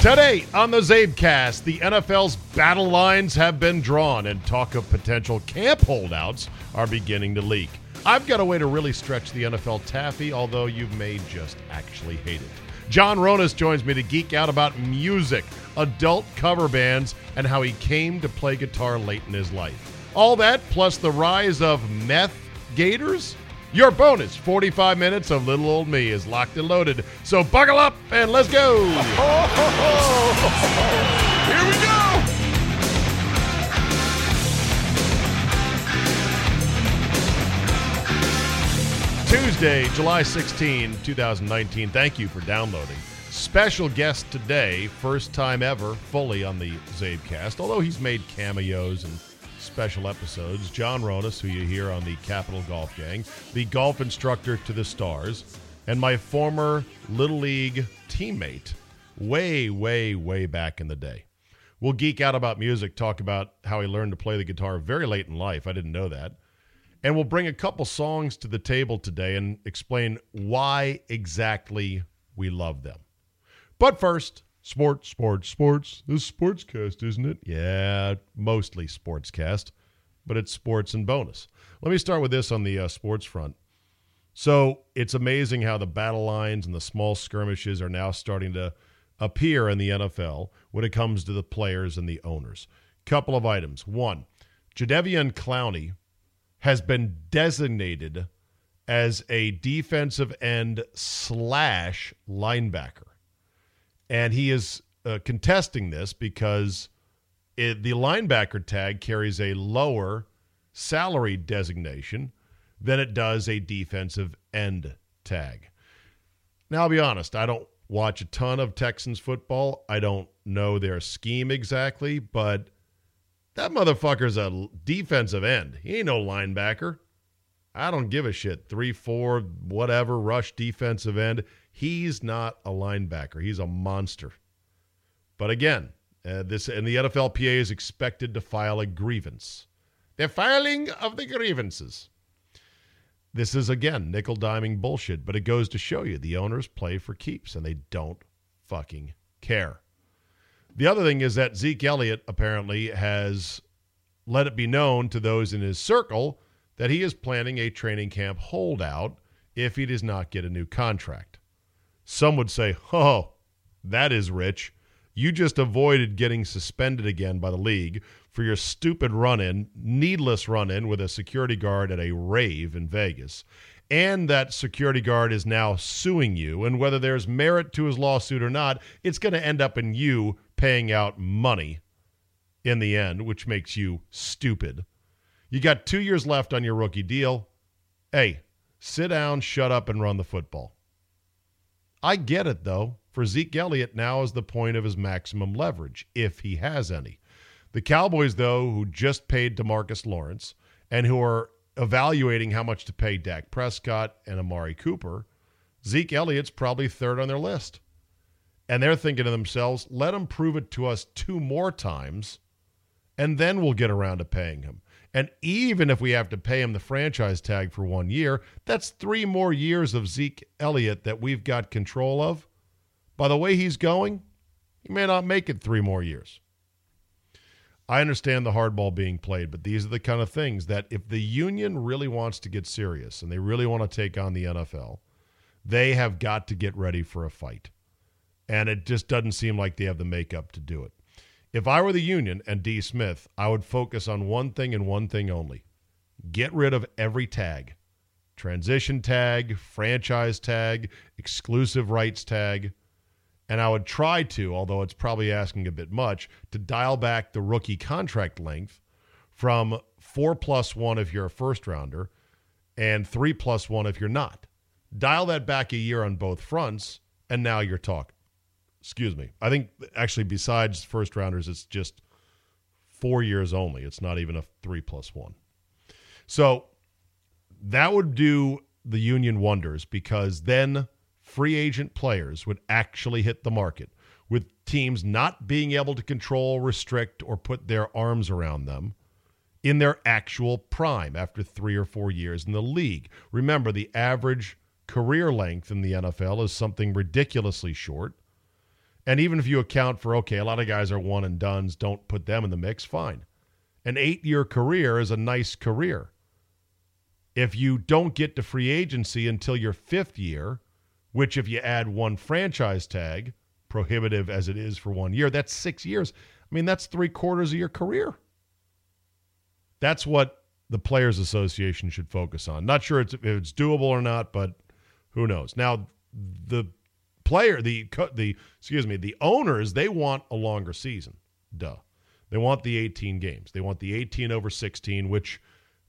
Today on the Zabecast, the NFL's battle lines have been drawn and talk of potential camp holdouts are beginning to leak. I've got a way to really stretch the NFL taffy, although you may just actually hate it. John Ronas joins me to geek out about music, adult cover bands, and how he came to play guitar late in his life. All that plus the rise of meth gators? Your bonus 45 minutes of little old me is locked and loaded. So buckle up and let's go. Here we go! Tuesday, July 16, 2019. Thank you for downloading. Special guest today, first time ever, fully on the Zabecast, although he's made cameos and special episodes. John Ronas, who you hear on the Capital Golf Gang, the golf instructor to the stars, and my former Little League teammate, way, way, way back in the day. We'll geek out about music, talk about how he learned to play the guitar very late in life. I didn't know that. And we'll bring a couple songs to the table today and explain why exactly we love them. But first, sports, sports, sports. This sportscast, isn't it? Yeah, mostly sportscast, but it's sports and bonus. Let me start with this on the uh, sports front. So it's amazing how the battle lines and the small skirmishes are now starting to appear in the NFL when it comes to the players and the owners. Couple of items. One, Jadeveon Clowney has been designated as a defensive end slash linebacker. And he is uh, contesting this because it, the linebacker tag carries a lower salary designation than it does a defensive end tag. Now, I'll be honest, I don't watch a ton of Texans football. I don't know their scheme exactly, but that motherfucker's a defensive end. He ain't no linebacker. I don't give a shit. Three, four, whatever, rush defensive end. He's not a linebacker. He's a monster. But again, uh, this and the NFLPA is expected to file a grievance. The filing of the grievances. This is again nickel diming bullshit, but it goes to show you the owners play for keeps and they don't fucking care. The other thing is that Zeke Elliott apparently has let it be known to those in his circle that he is planning a training camp holdout if he does not get a new contract. Some would say, oh, that is rich. You just avoided getting suspended again by the league for your stupid run in, needless run in with a security guard at a rave in Vegas. And that security guard is now suing you. And whether there's merit to his lawsuit or not, it's going to end up in you paying out money in the end, which makes you stupid. You got two years left on your rookie deal. Hey, sit down, shut up, and run the football. I get it, though. For Zeke Elliott, now is the point of his maximum leverage, if he has any. The Cowboys, though, who just paid DeMarcus Lawrence and who are evaluating how much to pay Dak Prescott and Amari Cooper, Zeke Elliott's probably third on their list. And they're thinking to themselves, let him prove it to us two more times, and then we'll get around to paying him. And even if we have to pay him the franchise tag for one year, that's three more years of Zeke Elliott that we've got control of. By the way he's going, he may not make it three more years. I understand the hardball being played, but these are the kind of things that if the union really wants to get serious and they really want to take on the NFL, they have got to get ready for a fight. And it just doesn't seem like they have the makeup to do it. If I were the union and D. Smith, I would focus on one thing and one thing only get rid of every tag transition tag, franchise tag, exclusive rights tag. And I would try to, although it's probably asking a bit much, to dial back the rookie contract length from four plus one if you're a first rounder and three plus one if you're not. Dial that back a year on both fronts, and now you're talking. Excuse me. I think actually, besides first rounders, it's just four years only. It's not even a three plus one. So that would do the union wonders because then free agent players would actually hit the market with teams not being able to control, restrict, or put their arms around them in their actual prime after three or four years in the league. Remember, the average career length in the NFL is something ridiculously short. And even if you account for, okay, a lot of guys are one and dones, don't put them in the mix, fine. An eight year career is a nice career. If you don't get to free agency until your fifth year, which if you add one franchise tag, prohibitive as it is for one year, that's six years. I mean, that's three quarters of your career. That's what the Players Association should focus on. Not sure it's, if it's doable or not, but who knows? Now, the player, the the excuse me, the owners, they want a longer season. Duh. They want the 18 games. They want the 18 over 16, which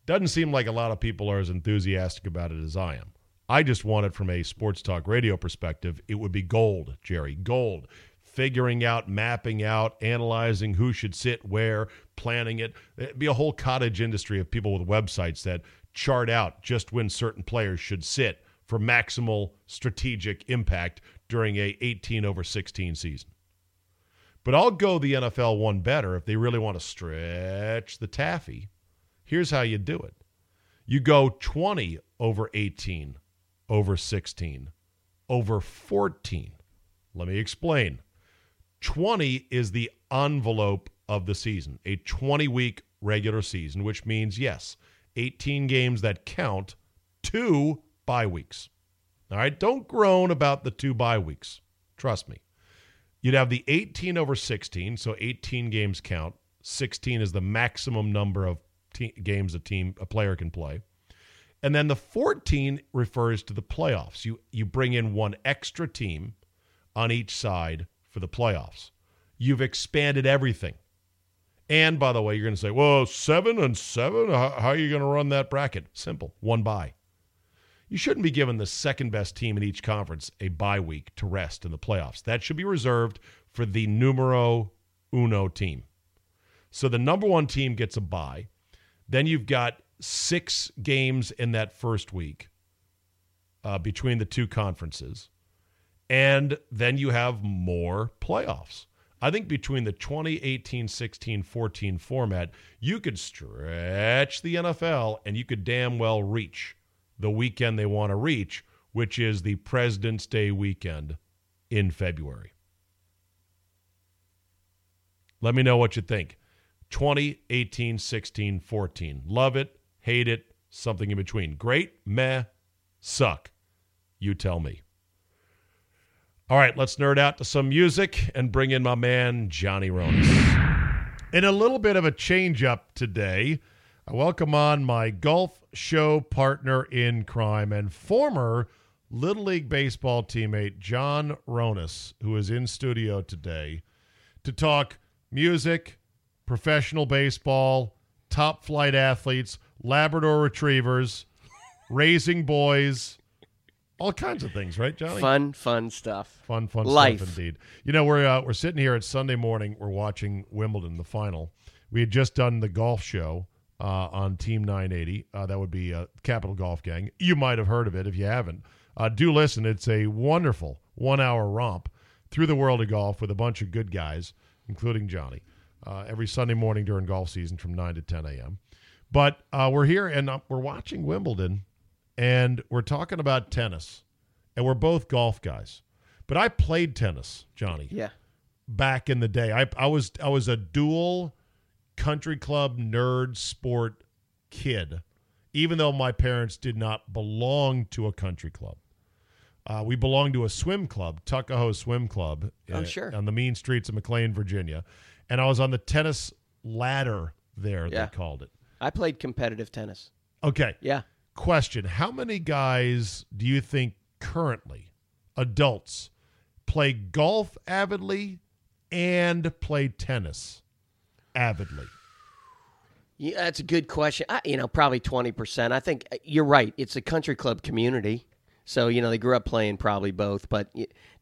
doesn't seem like a lot of people are as enthusiastic about it as I am. I just want it from a sports talk radio perspective. It would be gold, Jerry, gold. Figuring out, mapping out, analyzing who should sit where, planning it. It'd be a whole cottage industry of people with websites that chart out just when certain players should sit for maximal strategic impact during a 18 over 16 season. But I'll go the NFL one better if they really want to stretch the taffy. Here's how you do it. You go 20 over 18 over 16 over 14. Let me explain. 20 is the envelope of the season, a 20 week regular season, which means, yes, 18 games that count, two bye weeks. All right, don't groan about the two bye weeks. Trust me. You'd have the 18 over 16, so 18 games count. 16 is the maximum number of te- games a team a player can play. And then the 14 refers to the playoffs. You you bring in one extra team on each side for the playoffs. You've expanded everything. And by the way, you're going to say, well, seven and seven? How, how are you going to run that bracket? Simple. One bye. You shouldn't be giving the second best team in each conference a bye week to rest in the playoffs. That should be reserved for the numero uno team. So the number one team gets a bye. Then you've got six games in that first week uh, between the two conferences. And then you have more playoffs. I think between the 2018 16 14 format, you could stretch the NFL and you could damn well reach the weekend they want to reach, which is the President's Day weekend in February. Let me know what you think. 20, 18, 16, 14. Love it, hate it, something in between. Great, meh, suck. You tell me. All right, let's nerd out to some music and bring in my man, Johnny Ronis. In a little bit of a change up today, I welcome on my golf show partner in crime and former Little League Baseball teammate, John Ronis, who is in studio today to talk music, professional baseball, top flight athletes, Labrador retrievers, raising boys, all kinds of things, right, Johnny? Fun, fun stuff. Fun, fun Life. stuff indeed. You know, we're uh, we're sitting here. It's Sunday morning. We're watching Wimbledon, the final. We had just done the golf show uh, on Team 980. Uh, that would be uh, Capital Golf Gang. You might have heard of it if you haven't. Uh, do listen. It's a wonderful one-hour romp through the world of golf with a bunch of good guys, including Johnny, uh, every Sunday morning during golf season from 9 to 10 a.m. But uh, we're here and we're watching Wimbledon, and we're talking about tennis, and we're both golf guys. But I played tennis, Johnny Yeah. back in the day. I, I was I was a dual country club nerd sport kid, even though my parents did not belong to a country club. Uh, we belonged to a swim club, Tuckahoe Swim Club, Oh, uh, sure. on the mean streets of McLean, Virginia, and I was on the tennis ladder there. Yeah. They called it. I played competitive tennis. Okay. Yeah. Question: How many guys do you think currently, adults, play golf avidly and play tennis avidly? Yeah, that's a good question. I, you know, probably 20%. I think uh, you're right. It's a country club community. So, you know, they grew up playing probably both, but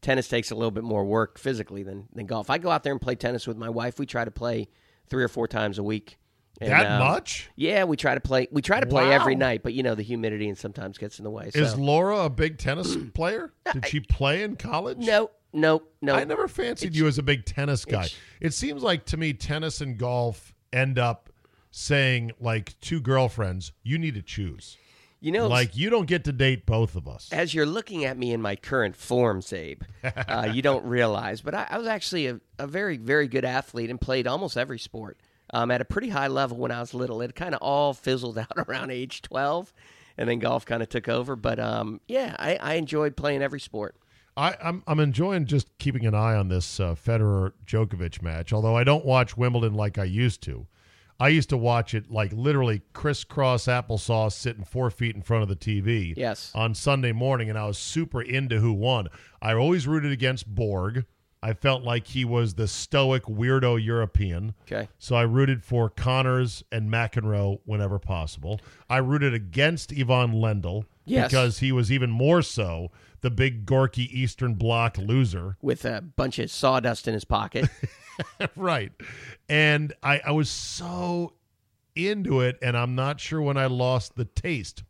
tennis takes a little bit more work physically than, than golf. I go out there and play tennis with my wife. We try to play three or four times a week. And, that um, much? Yeah, we try to play. We try to play every night, but you know the humidity and sometimes gets in the way. So. Is Laura a big tennis player? Did she play in college? no, no, no. I never fancied you as a big tennis guy. It seems like to me tennis and golf end up saying like two girlfriends, you need to choose. You know, Like you don't get to date both of us. as you're looking at me in my current form, Zabe, uh, you don't realize, but I, I was actually a, a very, very good athlete and played almost every sport um, at a pretty high level when I was little. It kind of all fizzled out around age 12, and then golf kind of took over. But um, yeah, I, I enjoyed playing every sport. I, I'm I'm enjoying just keeping an eye on this uh, Federer Djokovic match. Although I don't watch Wimbledon like I used to. I used to watch it like literally crisscross applesauce, sitting four feet in front of the TV. Yes. On Sunday morning, and I was super into who won. I always rooted against Borg. I felt like he was the stoic weirdo European. Okay. So I rooted for Connors and McEnroe whenever possible. I rooted against Ivan Lendl Yes. because he was even more so the big Gorky Eastern Bloc loser. With a bunch of sawdust in his pocket. right. And I, I was so into it, and I'm not sure when I lost the taste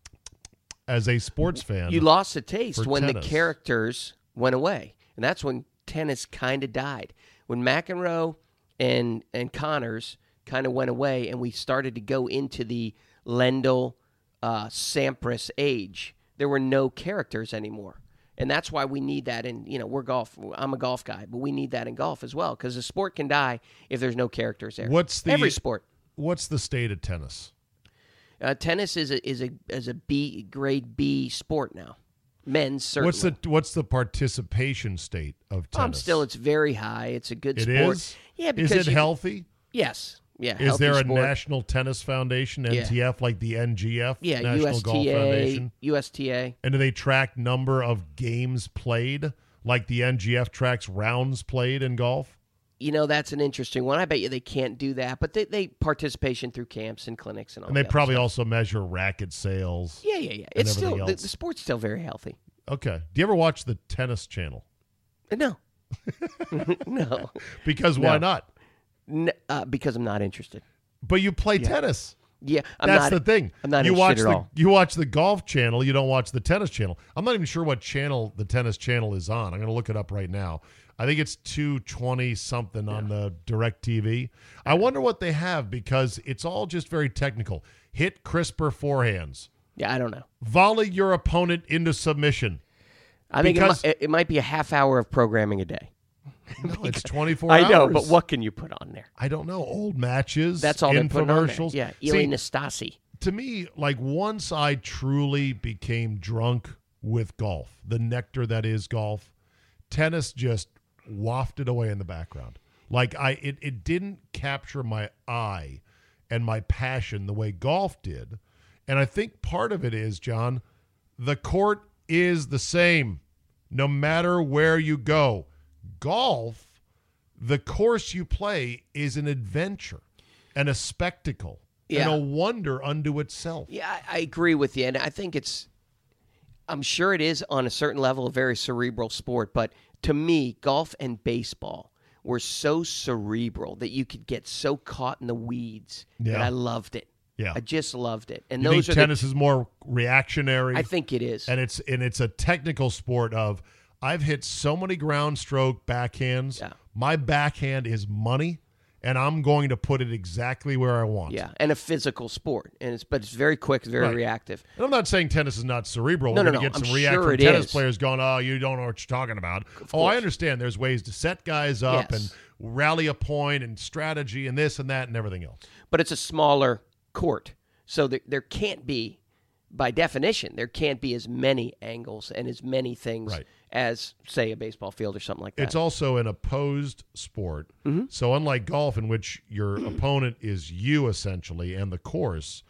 as a sports fan. you lost the taste when the characters went away, and that's when tennis kind of died. When McEnroe and and Connors kind of went away, and we started to go into the Lendl uh, Sampras age, there were no characters anymore. And that's why we need that in, you know, we're golf. I'm a golf guy, but we need that in golf as well because the sport can die if there's no characters there. What's the- every sport? What's the state of tennis? Uh, tennis is a is a is a B grade B sport now. Men's certainly. What's the what's the participation state of tennis? Um, still, it's very high. It's a good It sport. is? Yeah, because Is it you- healthy? Yes. Yeah. Is there a sport. National Tennis Foundation, Yeah. NTF, like the NGF, Yeah, National Golf Foundation? USTA. And do they track number of games played, like the NGF tracks rounds played in golf? You know, that's an interesting one. I bet you they can't do that, but they, they participation through camps and clinics and all. And they the probably stuff. also measure racket sales. Yeah, yeah, yeah. It's still the, the sport's still very healthy. Okay. Do you ever watch the tennis channel? No. no. Because why No. not? N- uh, because I'm not interested. But you play tennis. Yeah, I'm That's not. the thing. I'm not you interested watch at the all. you watch the golf channel, you don't watch the tennis channel. I'm not even sure what channel the tennis channel is on. I'm going to look it up right now. I think it's 220 something on the DirecTV. I wonder what they have because it's all just very technical. Hit crisper forehands. Yeah, I don't know. Volley your opponent into submission. I think it, Because- mi- it, it might be a half hour of programming a day. No, it's 24 I know, hours. but what can you put on there? I don't know. Old matches. That's all they're putting on there. infomercials. Yeah, See, Ilie Nastase. to me, like once I truly became drunk with golf, the nectar that is golf, tennis just wafted away in the background. Like I it, it didn't capture my eye and my passion the way golf did. And I think part of it is, John, the court is the same no matter where you go. Golf, the course you play is an adventure and a spectacle Yeah. and a wonder unto itself. Yeah, I, I agree with you, and I think it's. I'm sure it is on a certain level a very cerebral sport, but to me, golf and baseball were so cerebral that you could get so caught in the weeds that Yeah. I loved it. Yeah. I just loved it, and You those tennis is more reactionary? I think it is. and it's and it's a technical sport of I've hit so many ground stroke backhands. Yeah. My backhand is money, and I'm going to put it exactly where I want. yeah, and a physical sport, and it's but it's very quick, very Right. reactive. And I'm not saying tennis is not cerebral. No, We're no, going to no. get I'm some react sure from tennis is. players going, "Oh, you don't know what you're talking about." Oh, I understand. There's ways to set guys up Yes. and rally a point and strategy and this and that and everything else. but it's a smaller court. So there, there can't be, by definition, there can't be as many angles and as many things Right. as, say, a baseball field or something like that. It's also an opposed sport. Mm-hmm. So unlike golf, in which your opponent is you essentially and the course,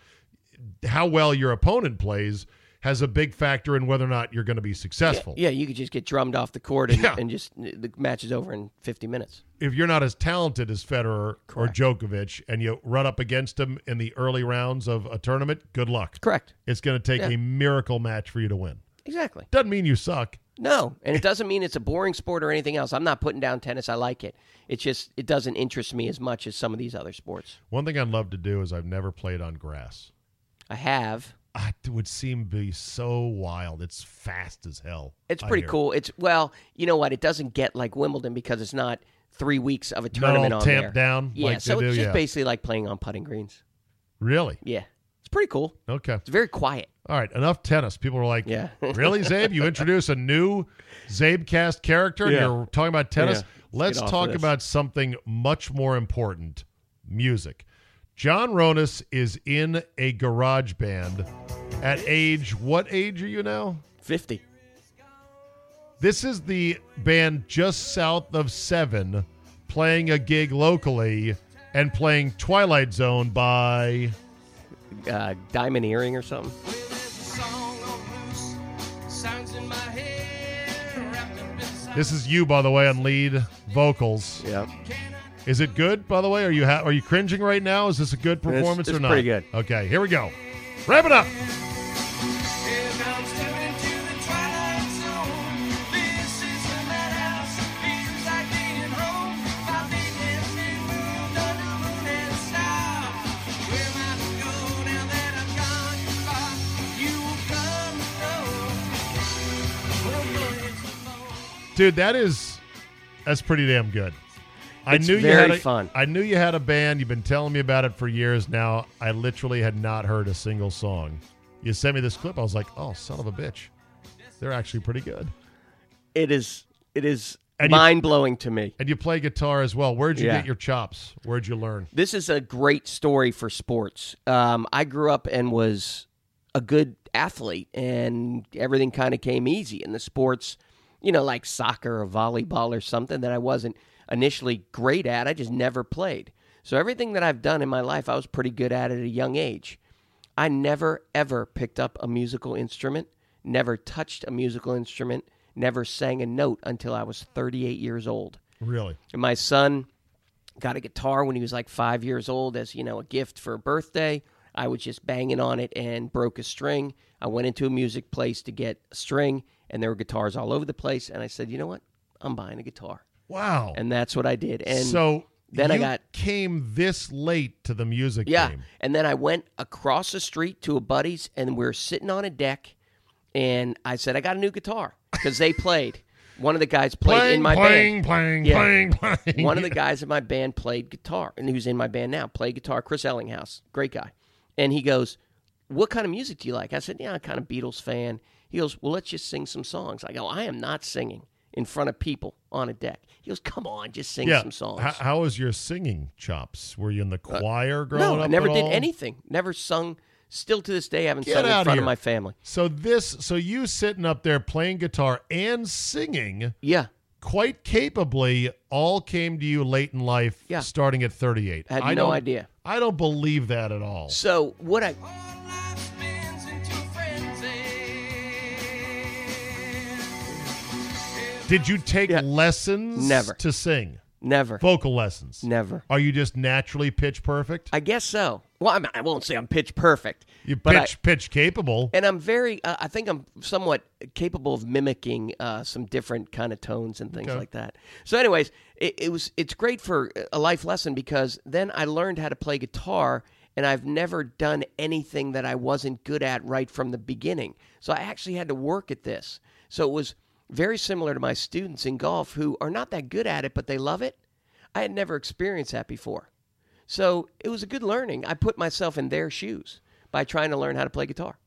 how well your opponent plays has a big factor in whether or not you're going to be successful. yeah, you could just get drummed off the court and, Yeah. and just the match is over in 50 minutes. If you're not as talented as Federer or Djokovic and you run up against him in the early rounds of a tournament, good luck. Correct. It's going to take Yeah. a miracle match for you to win. Exactly. Doesn't mean you suck. No, and it doesn't mean it's a boring sport or anything else. I'm not putting down tennis. I like it. It's just it doesn't interest me as much as some of these other sports. One thing I'd love to do is I've never played on grass. I have. It would seem to be so wild. It's fast as hell. It's pretty cool. It's well, you know what? It doesn't get like Wimbledon because it's not three weeks of a Not tournament all on tamped there. down Yeah, like so they it's do, just yeah. basically like playing on putting greens. Really? Yeah, it's pretty cool. Okay. It's very quiet. All right, enough tennis. People were like, Yeah. really, Zabe? You introduce a new Zabecast character and Yeah. you're talking about tennis? Yeah. Let's get off of talk about something much more important music. John Ronas is in a garage band at age, what age are you now? 50. This is the band just south of Seven playing a gig locally and playing Twilight Zone by. Uh, diamond earring or something. This is you, by the way, on lead vocals. Yeah. Is it good, by the way? Are you ha- are you cringing right now? Is this a good performance it's or not? pretty good. Okay, here we go. Wrap it up. Dude, that is that's pretty damn good. I It's knew you had a, fun. I knew you had a band. You've been telling me about it for years now. I literally had not heard a single song. You sent me this clip. I was like, "Oh, son of a bitch." They're actually pretty good. It is it is And you- mind blowing to me. And you play guitar as well. Where'd you Yeah. get your chops? Where'd you learn? This is a great story for sports. Um, I grew up and was a good athlete, and everything kind of came easy in the sports, you know, like soccer or volleyball or something that I wasn't initially great at. I just never played. So everything that I've done in my life, I was pretty good at at a young age. I never, ever picked up a musical instrument, never touched a musical instrument, never sang a note until I was 38 years old. Really? And my son got a guitar when he was like five years old as you know a gift for a birthday i was just banging on it and broke a string i went into a music place to get a string and there were guitars all over the place and i said you know what i'm buying a guitar Wow. and that's what i did and so then I got- came this late to the music yeah game. and then i went across the street to a buddy's and we are sitting on a deck and i said i got a new guitar because they played one of the guys played Playing, in my playing, band playing, Yeah. playing, playing. One of the guys in my band played guitar, and who's in my band now, played guitar. Chris Ellinghouse, great guy. And he goes, "What kind of music do you like?" I said, "Yeah, I'm kind of Beatles fan." He goes, "Well, let's just sing some songs." I go, "I am not singing in front of people on a deck." He goes, "Come on, just sing yeah. some songs." How, how was your singing chops? Were you in the uh, choir growing no, up? I never did all? anything. Never sung. Still to this day, I haven't Get sung in front here. of my family. So this, so you sitting up there playing guitar and singing Yeah, quite capably, all came to you late in life, Yeah. starting at 38. I had I no idea. I don't believe that at all. So what I Did you take Yeah. lessons Never. to sing? never, Vocal lessons? never. Are you just naturally pitch perfect? I guess so. Well, I, I won't say I'm pitch perfect. You but I- pitch pitch capable. and I'm very. Uh, I think I'm somewhat capable of mimicking uh, some different kind of tones and things Okay. like that. So, anyways, it, it was. It's great for a life lesson because then I learned how to play guitar, and I've never done anything that I wasn't good at right from the beginning. So I actually had to work at this. So it was very similar to my students in golf who are not that good at it, but they love it. I had never experienced that before. So it was a good learning. I put myself in their shoes by trying to learn how to play guitar.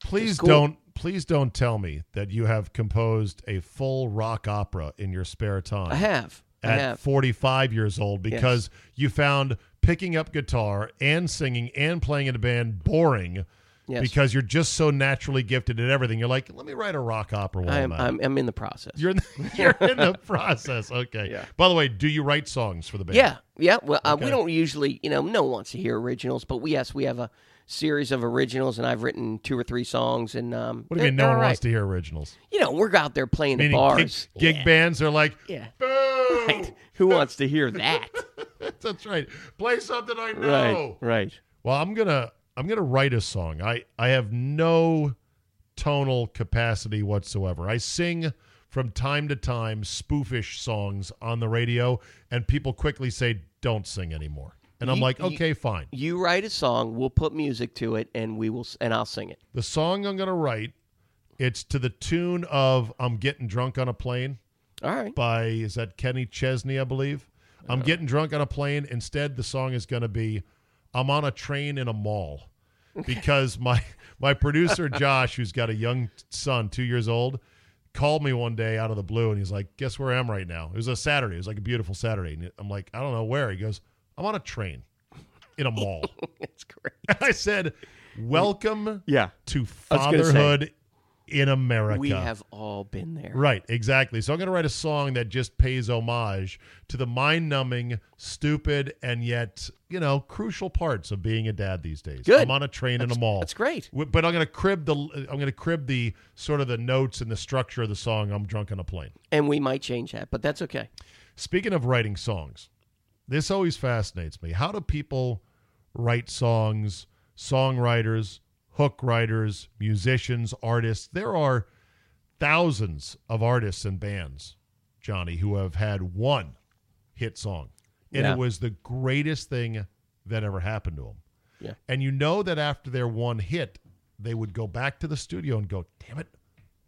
Please cool. don't please don't tell me that you have composed a full rock opera in your spare time. I have. I at have. 45 years old because you found picking up guitar and singing and playing in a band boring Yes. because you're just so naturally gifted at everything. You're like, let me write a rock opera while I'm, I'm, I'm. I'm in the process. You're in the, you're in the process. Okay. Yeah. By the way, do you write songs for the band? yeah, yeah. Well, uh, we don't usually, you know, no one wants to hear originals, but we, yes, we have a series of originals, and I've written two or three songs. And um, What do you mean no one all wants to hear originals? You know, we're out there playing Meaning at gig, bars. gig yeah. bands are like, Yeah. Right. Who wants to hear that? That's right. Play something I know. right. Right. Well, I'm gonna I'm gonna write a song. I I have no tonal capacity whatsoever. I sing from time to time spoofish songs on the radio, and people quickly say, "Don't sing anymore." And I'm You- like, you- "Okay, fine." You write a song, we'll put music to it, and we will, and I'll sing it. The song I'm gonna write, it's to the tune of "I'm Getting Drunk on a Plane." All right. by is that Kenny Chesney, I believe. Uh-huh. I'm getting drunk on a plane. Instead, the song is going to be "I'm on a train in a mall," because my my producer Josh, who's got a young son, two years old, called me one day out of the blue, and he's like, "Guess where I am right now?" It was a Saturday. It was like a beautiful Saturday. And I'm like, "I don't know where." He goes, "I'm on a train in a mall." It's great. and I said, "Welcome Yeah. to I was gonna say, fatherhood in America." We have all been there. Right, exactly. So I'm going to write a song that just pays homage to the mind-numbing, stupid, and yet you know crucial parts of being a dad these days. Good. I'm on a train in a mall. That's great. But I'm going to crib the I'm going to crib the sort of the notes and the structure of the song. I'm drunk on a plane. And we might change that, but that's okay. Speaking of writing songs, this always fascinates me. How do people write songs? Songwriters, hook writers, musicians, artists. There are thousands of artists and bands, Johnny, who have had one hit song. And Yeah. it was the greatest thing that ever happened to them. Yeah. And you know that after their one hit, they would go back to the studio and go, damn it,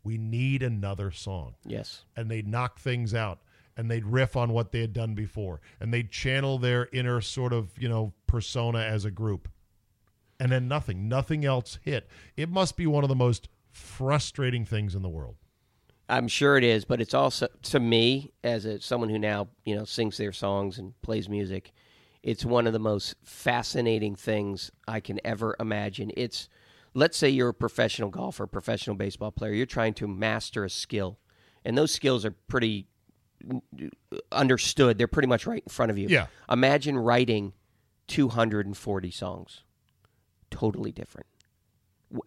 we need another song Yes. and they'd knock things out and they'd riff on what they had done before and they'd channel their inner sort of you know persona as a group and then nothing nothing else hit it must be one of the most frustrating things in the world I'm sure it is, but it's also to me as a someone who now you know sings their songs and plays music. It's one of the most fascinating things I can ever imagine. It's let's say you're a professional golfer, professional baseball player. You're trying to master a skill, and those skills are pretty understood. They're pretty much right in front of you. Yeah. Imagine writing 240 songs. Totally different.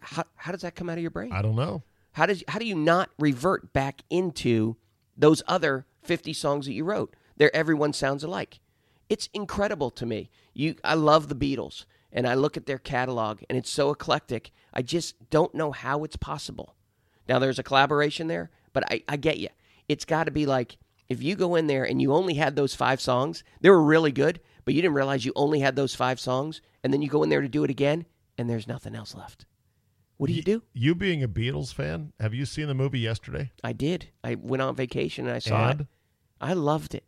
How, how does that come out of your brain? i don't know How does how do you not revert back into those other 50 songs that you wrote? They're everyone sounds alike. It's incredible to me. You I love the Beatles and I look at their catalog and it's so eclectic. I just don't know how it's possible. Now there's a collaboration there, but I, I get you. It's got to be like if you go in there and you only had those five songs, they were really good, but you didn't realize you only had those five songs, and then you go in there to do it again, and there's nothing else left. What do you do? you being a beatles fan have you seen the movie yesterday I did. I went on vacation and I saw and it. I loved it.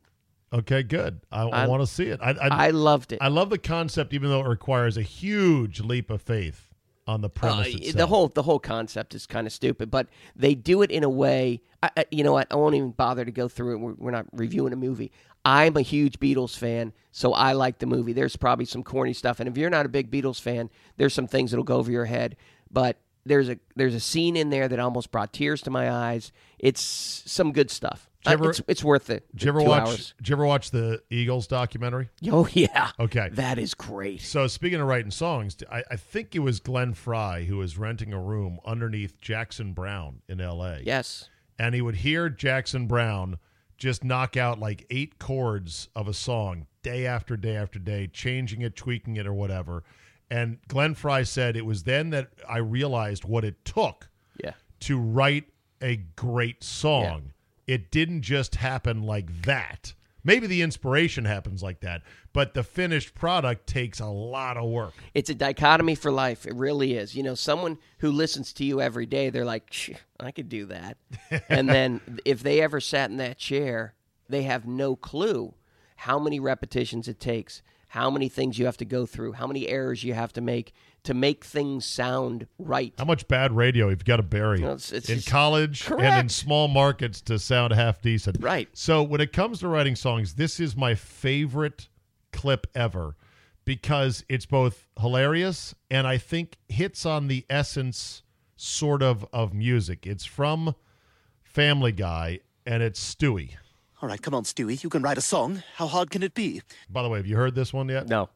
okay good i, I, I- want to see it I, I, I loved it. I love the concept even though it requires a huge leap of faith on the Uh, premise itself. the whole the whole concept is kind of stupid, but they do it in a way. I, I, you know what? I won't even bother to go through it. We're, we're not reviewing a movie. I'm a huge Beatles fan, so I like the movie. There's probably some corny stuff, and if you're not a big Beatles fan, there's some things that'll go over your head. But there's a there's a scene in there that almost brought tears to my eyes. It's some good stuff. Uh, ever- it's it's worth it. did you ever watch Hours. did you ever watch the eagles documentary Oh yeah. okay That is great. So speaking of writing songs, I, I think it was Glenn Frey who was renting a room underneath Jackson Browne in L.A. Yes. and he would hear Jackson Browne just knock out like eight chords of a song day after day after day, changing it, tweaking it, or whatever. And Glenn Frey said it was then that I realized what it took Yeah. to write a great song. It didn't just happen like that. Maybe the inspiration happens like that, but the finished product takes a lot of work. It's a dichotomy for life. It really is. You know, someone who listens to you every day, they're like, I could do that. and then if they ever sat in that chair, they have no clue how many repetitions it takes, how many things you have to go through, how many errors you have to make to make things sound right. How much bad radio you've got to bury No, it's- it's in just- college and in small markets to sound half decent. Right. So when it comes to writing songs, this is my favorite clip ever because it's both hilarious and I think hits on the essence sort of of music. It's from Family Guy and it's Stewie. All right, come on, Stewie. You can write a song. How hard can it be? By the way, have you heard this one yet? No.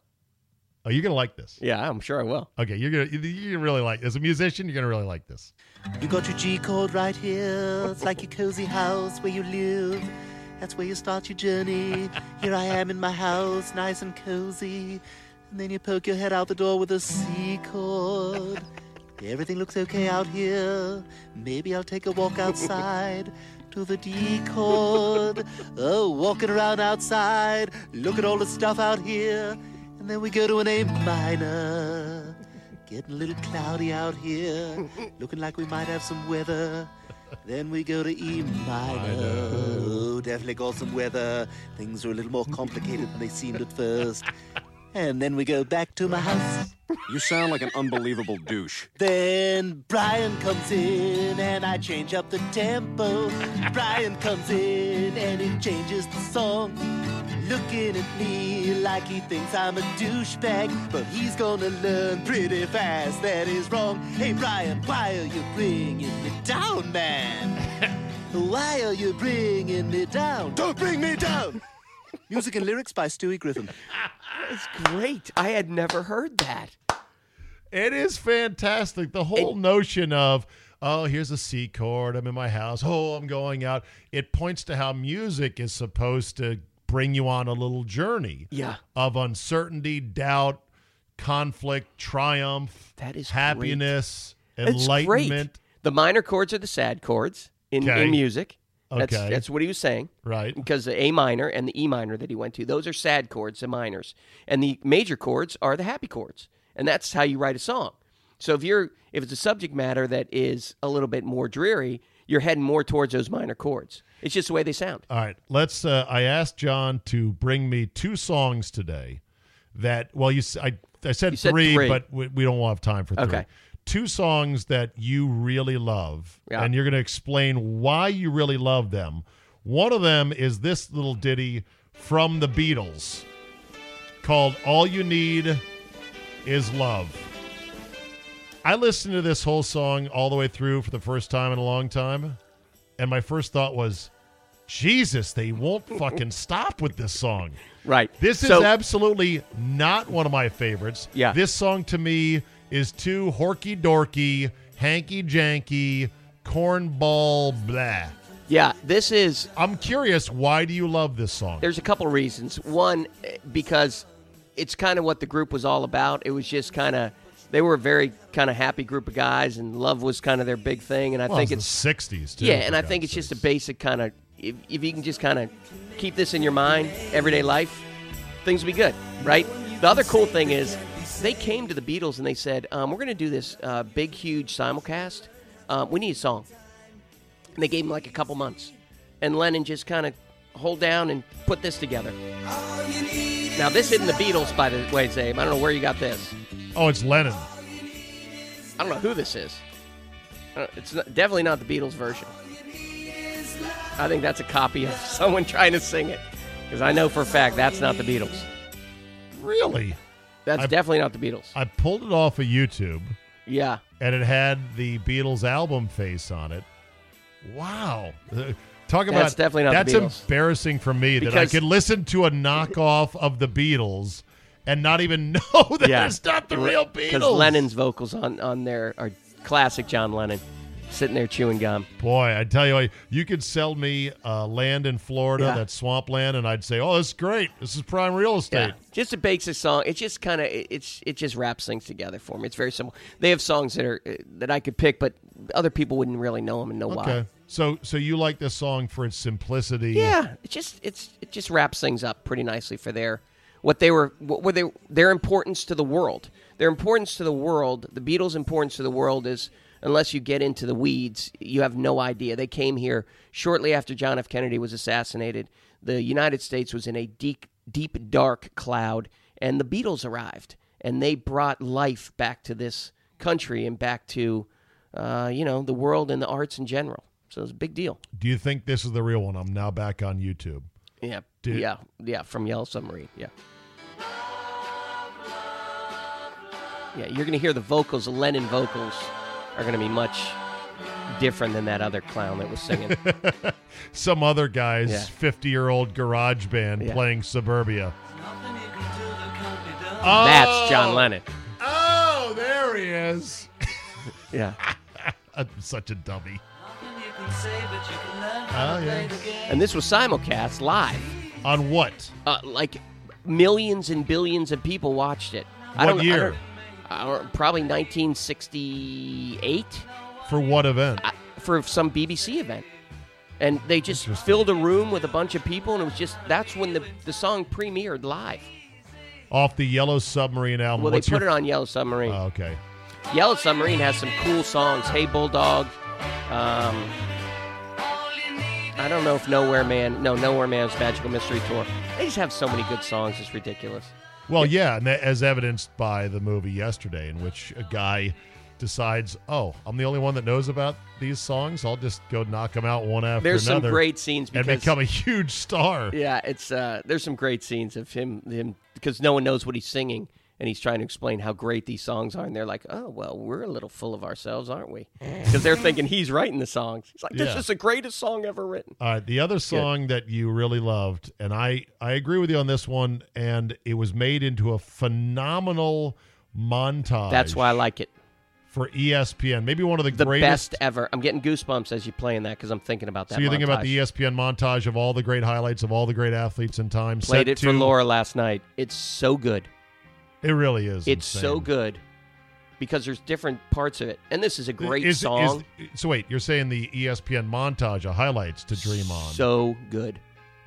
Oh, you're gonna like this. Yeah, I'm sure I will. Okay, you're gonna you're really like as a musician. You're gonna really like this. You got your G chord right here. It's like your cozy house where you live. That's where you start your journey. Here I am in my house, nice and cozy. And then you poke your head out the door with a C chord. Everything looks okay out here. Maybe I'll take a walk outside to the D chord. Oh, walking around outside. Look at all the stuff out here. Then we go to an A minor. Getting a little cloudy out here. Looking like we might have some weather. Then we go to E minor. Oh, definitely got some weather. Things are a little more complicated than they seemed at first. And then we go back to my house. You sound like an unbelievable douche. Then Brian comes in and I change up the tempo. Brian comes in and he changes the song. Looking at me like he thinks I'm a douchebag, but he's gonna learn pretty fast that is wrong. Hey Brian, why are you bringing me down, man? why are you bringing me down? Don't bring me down! Music and lyrics by Stewie Griffin. It's great. I had never heard that. It is fantastic. The whole notion of, oh, here's a C chord. I'm in my house. Oh, I'm going out. It points to how music is supposed to bring you on a little journey Yeah. of uncertainty, doubt, conflict, triumph, That is happiness, It's enlightenment. great. The minor chords are the sad chords in, Okay. in music. That's, Okay. that's what he was saying. Right. Because the A minor and the E minor that he went to, those are sad chords, the minors. And the major chords are the happy chords. And that's how you write a song. So if you're if it's a subject matter that is a little bit more dreary, you're heading more towards those minor chords. It's just the way they sound. All right, let's. Uh, I asked John to bring me two songs today. That well, you I said, said three, three. but we, we don't have time for three. Okay. Two songs that you really love, Yeah. and you're going to explain why you really love them. One of them is this little ditty from the Beatles called "All You Need Is Love." I listened to this whole song all the way through for the first time in a long time, and my first thought was, Jesus, they won't fucking stop with this song. Right. This is So- absolutely not one of my favorites. Yeah. This song to me is too horky dorky, hanky janky, cornball blah. Yeah, this is I'm curious, why do you love this song? There's a couple reasons. One, eh, because it's kind of what the group was all about. It was just kind of they were a very kind of happy group of guys, and love was kind of their big thing. And I well, think it's it's the 60s, too. yeah, and I think it's just a basic kind of if, if you can just kind of keep this in your mind, everyday life, things will be good, right? The other cool thing is they came to the Beatles and they said, um, "We're going to do this uh, big, huge simulcast. Uh, we need a song." And they gave him like a couple months, and Lennon just kind of hold down and put this together. Now this isn't the Beatles, by the way, Zabe. I don't know where you got this. Oh, it's Lennon. I don't know who this is. Uh, It's not, definitely not the Beatles version. I think that's a copy of someone trying to sing it. Because I know for a fact that's not the Beatles. Really? That's I- definitely not the Beatles. I pulled it off of YouTube, Yeah. and it had the Beatles album face on it. Wow. Uh, Talk about That's definitely not the That's embarrassing for me that I Because- could listen to a knockoff of the Beatles and not even know that Yeah. it's not the real Beatles. Because Lennon's vocals on, on there are classic John Lennon. Sitting there chewing gum. Boy, I tell you, what, you could sell me uh, land in Florida, Yeah. that's swampland, and I'd say, "Oh, this is great. This is prime real estate." Yeah, just a basic song. It just kind of it's it just wraps things together for me. It's very simple. They have songs that are uh, that I could pick, but other people wouldn't really know them and know Okay, why. so so you like this song for its simplicity? Yeah, it just it's it just wraps things up pretty nicely for their what they were what were they their importance to the world. Their importance to the world, the Beatles' importance to the world is unless you get into the weeds, you have no idea. They came here shortly after John F. Kennedy was assassinated. The United States was in a deep deep dark cloud and the Beatles arrived and they brought life back to this country and back to uh, you know, the world and the arts in general. So it's a big deal. Do you think this is the real one? I'm now back on YouTube. Yeah, Did- yeah, yeah. From Yellow Submarine. Yeah. Yeah, you're going to hear the vocals. The Lennon vocals are going to be much different than that other clown that was singing. Some other guy's Yeah. 50 year old garage band Yeah. playing Suburbia. That's John Lennon. Oh, there he is. Yeah. I'm such a dummy. Oh, yes. And this was simulcast live. On what? Uh, like millions and billions of people watched it. I What don't, I year? I don't- probably 1968. For what event? I- for some BBC event. And they just filled a room with a bunch of people, and it was just that's when the, the song premiered live. Off the Yellow Submarine album. Well, What's they put your it on Yellow Submarine. Oh, okay. Yellow Submarine has some cool songs. Hey Bulldog. Um, I don't know if Nowhere Man. No, Nowhere Man's Magical Mystery Tour. They just have so many good songs. It's ridiculous. Well, yeah, and as evidenced by the movie yesterday, in which a guy decides, "Oh, I'm the only one that knows about these songs. I'll just go knock them out one after another. There's some great scenes and become a huge star. yeah, it's uh, there's some great scenes of him him because no one knows what he's singing and he's trying to explain how great these songs are and they're like, oh well, we're a little full of ourselves, aren't we? Because they're thinking he's writing the songs. He's like, this Yeah. is the greatest song ever written. All right, the other song that you really loved, and I I agree with you on this one, and it was made into a phenomenal montage. That's why I like it. for ESPN, maybe one of the, The greatest. best ever. I'm getting goosebumps as you're playing that because I'm thinking about that. so you think about the. ESPN montage of all the great highlights of all the great athletes in time. Played set it for Laura last night. It's so good. It really is. It's so good because there's different parts of it, and this is a great Is- is- song. so wait, you're saying the ESPN montage of highlights to dream on, So good,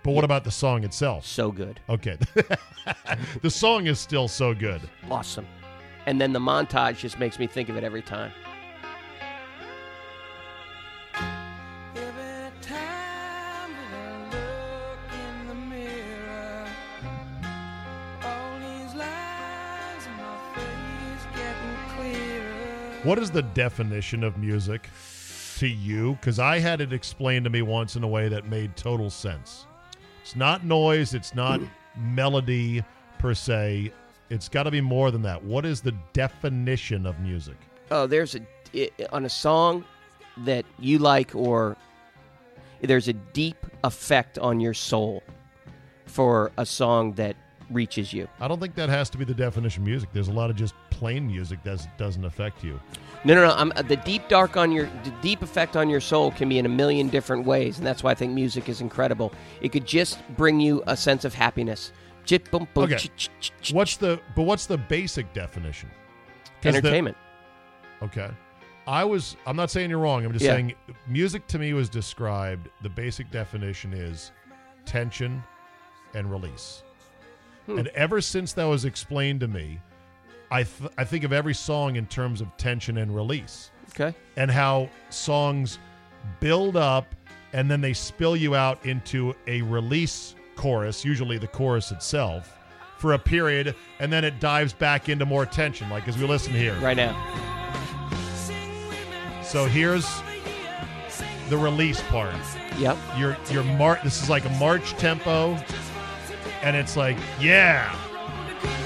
but what about the song itself? so good, Okay, the song is still so good. awesome. And then the montage just makes me think of it every time. What is the definition of music to you? Because I had it explained to me once in a way that made total sense. It's not noise, it's not melody per se. It's got to be more than that. What is the definition of music? Oh, there's a i on a song that you like, or there's a deep effect on your soul for a song that reaches you. I don't think that has to be the definition of music. There's a lot of just plain music that doesn't affect you. No, no, no. I'm, uh, the deep dark on your the deep effect on your soul can be in a million different ways, and that's why I think music is incredible. It could just bring you a sense of happiness. Chit, boom, boom, Okay. What's the but what's the basic definition? 'Cause the- entertainment. Okay. I was I'm not saying you're wrong. I'm just Yeah. saying music to me was described the basic definition is tension and release. Hmm. And ever since that was explained to me, I th- I think of every song in terms of tension and release okay. and how songs build up and then they spill you out into a release chorus, usually the chorus itself, for a period, and then it dives back into more tension, like as we listen here. Right now. So here's the release part. Yep. Your your mar- this is like a march tempo, and it's like yeah.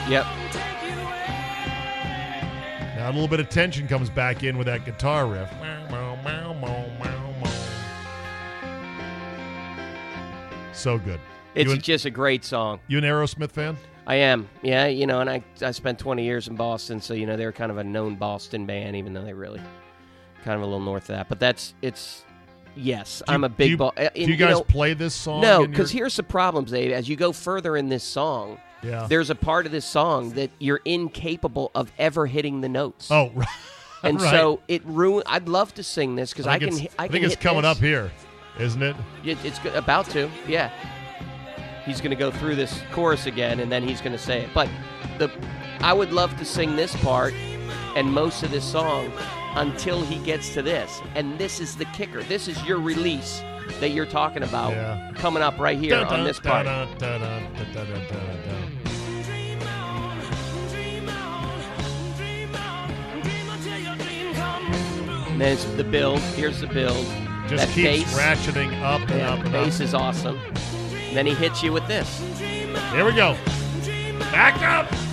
Yep. Now a little bit of tension comes back in with that guitar riff. So good. It's an, just a great song. you an Aerosmith fan? I am. Yeah, you know, and I I spent 20 years in Boston, so you know they're kind of a known Boston band, even though they really kind of a little north of that. But that's it's. Yes, you- I'm a big. Bo- uh, do you guys know, play this song? No, because your- here's the problem, Dave. As you go further in this song, yeah. there's a part of this song that you're incapable of ever hitting the notes. Oh, right. and right. so it ruin. I'd love to sing this because I, think can. it's, I, I can think it's hit coming this. up here, isn't it? It, it's about to. Yeah. He's going to go through this chorus again, and then he's going to say it. But the, I would love to sing this part and most of this song until he gets to this, and this is the kicker. This is your release that you're talking about Yeah. coming up right here on this part. And then it's the build. Here's the build. Just that keeps bass, ratcheting up and yeah, up and bass up. is awesome. And then he hits you with this. Here we go. Back up.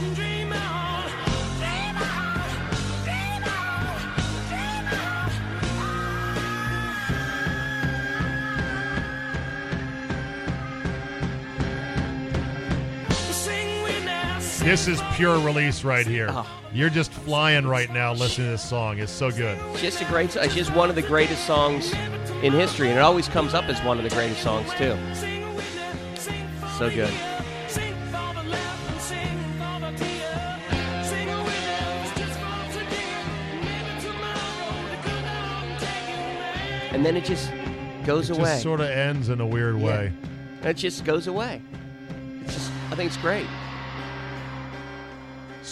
This is pure release right here. Oh. You're just flying right now listening to this song. It's so good. It's just a great. It's just one of the greatest songs in history, and it always comes up as one of the greatest songs too. So good. And then it just goes It away. just sort of ends in a weird Yeah. way. it just goes away. It's just. I think it's great.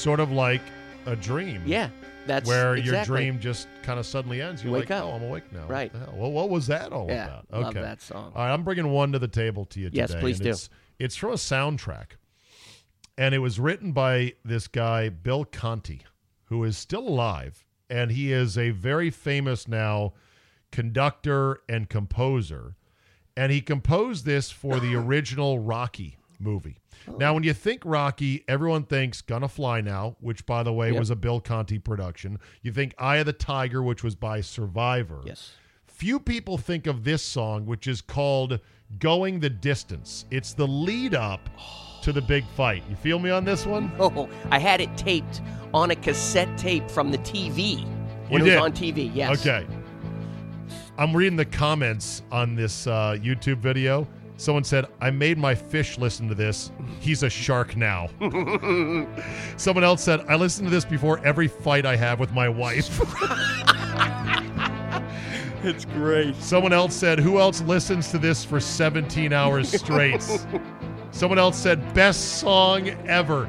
Sort of like a dream. Yeah, that's where your dream just kind of suddenly ends. You're Wake like, up. oh, I'm awake now. Right. What? Well, what was that all Yeah, about? love Okay. that song. All right, I'm bringing one to the table to you Yes, today. please and do. It's, it's from a soundtrack. and it was written by this guy Bill Conti, who is still alive, and he is a very famous now conductor and composer, and he composed this for the original Rocky movie. Now, when you think Rocky, everyone thinks Gonna Fly Now, which, by the way, Yep. was a Bill Conti production. You think Eye of the Tiger, which was by Survivor. Yes. Few people think of this song, which is called Going the Distance. It's the lead up to the big fight. You feel me on this one? Oh, I had it taped on a cassette tape from the TV when You it did? was on TV. Yes. Okay. I'm reading the comments on this uh, YouTube video. Someone said, I made my fish listen to this. He's a shark now. Someone else said, I listen to this before every fight I have with my wife. It's great. Someone else said, Who else listens to this for 17 hours straight? Someone else said, Best song ever.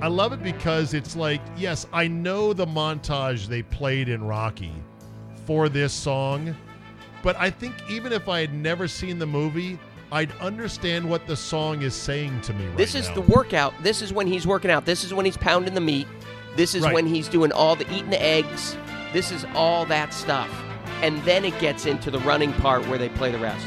I love it because it's like, yes, I know the montage they played in Rocky for this song, but I think even if I had never seen the movie, I'd understand what the song is saying to me right This is now. the workout. This is when he's working out. This is when he's pounding the meat. This is Right. when he's doing all the eating the eggs. This is all that stuff. And then it gets into the running part where they play the rest.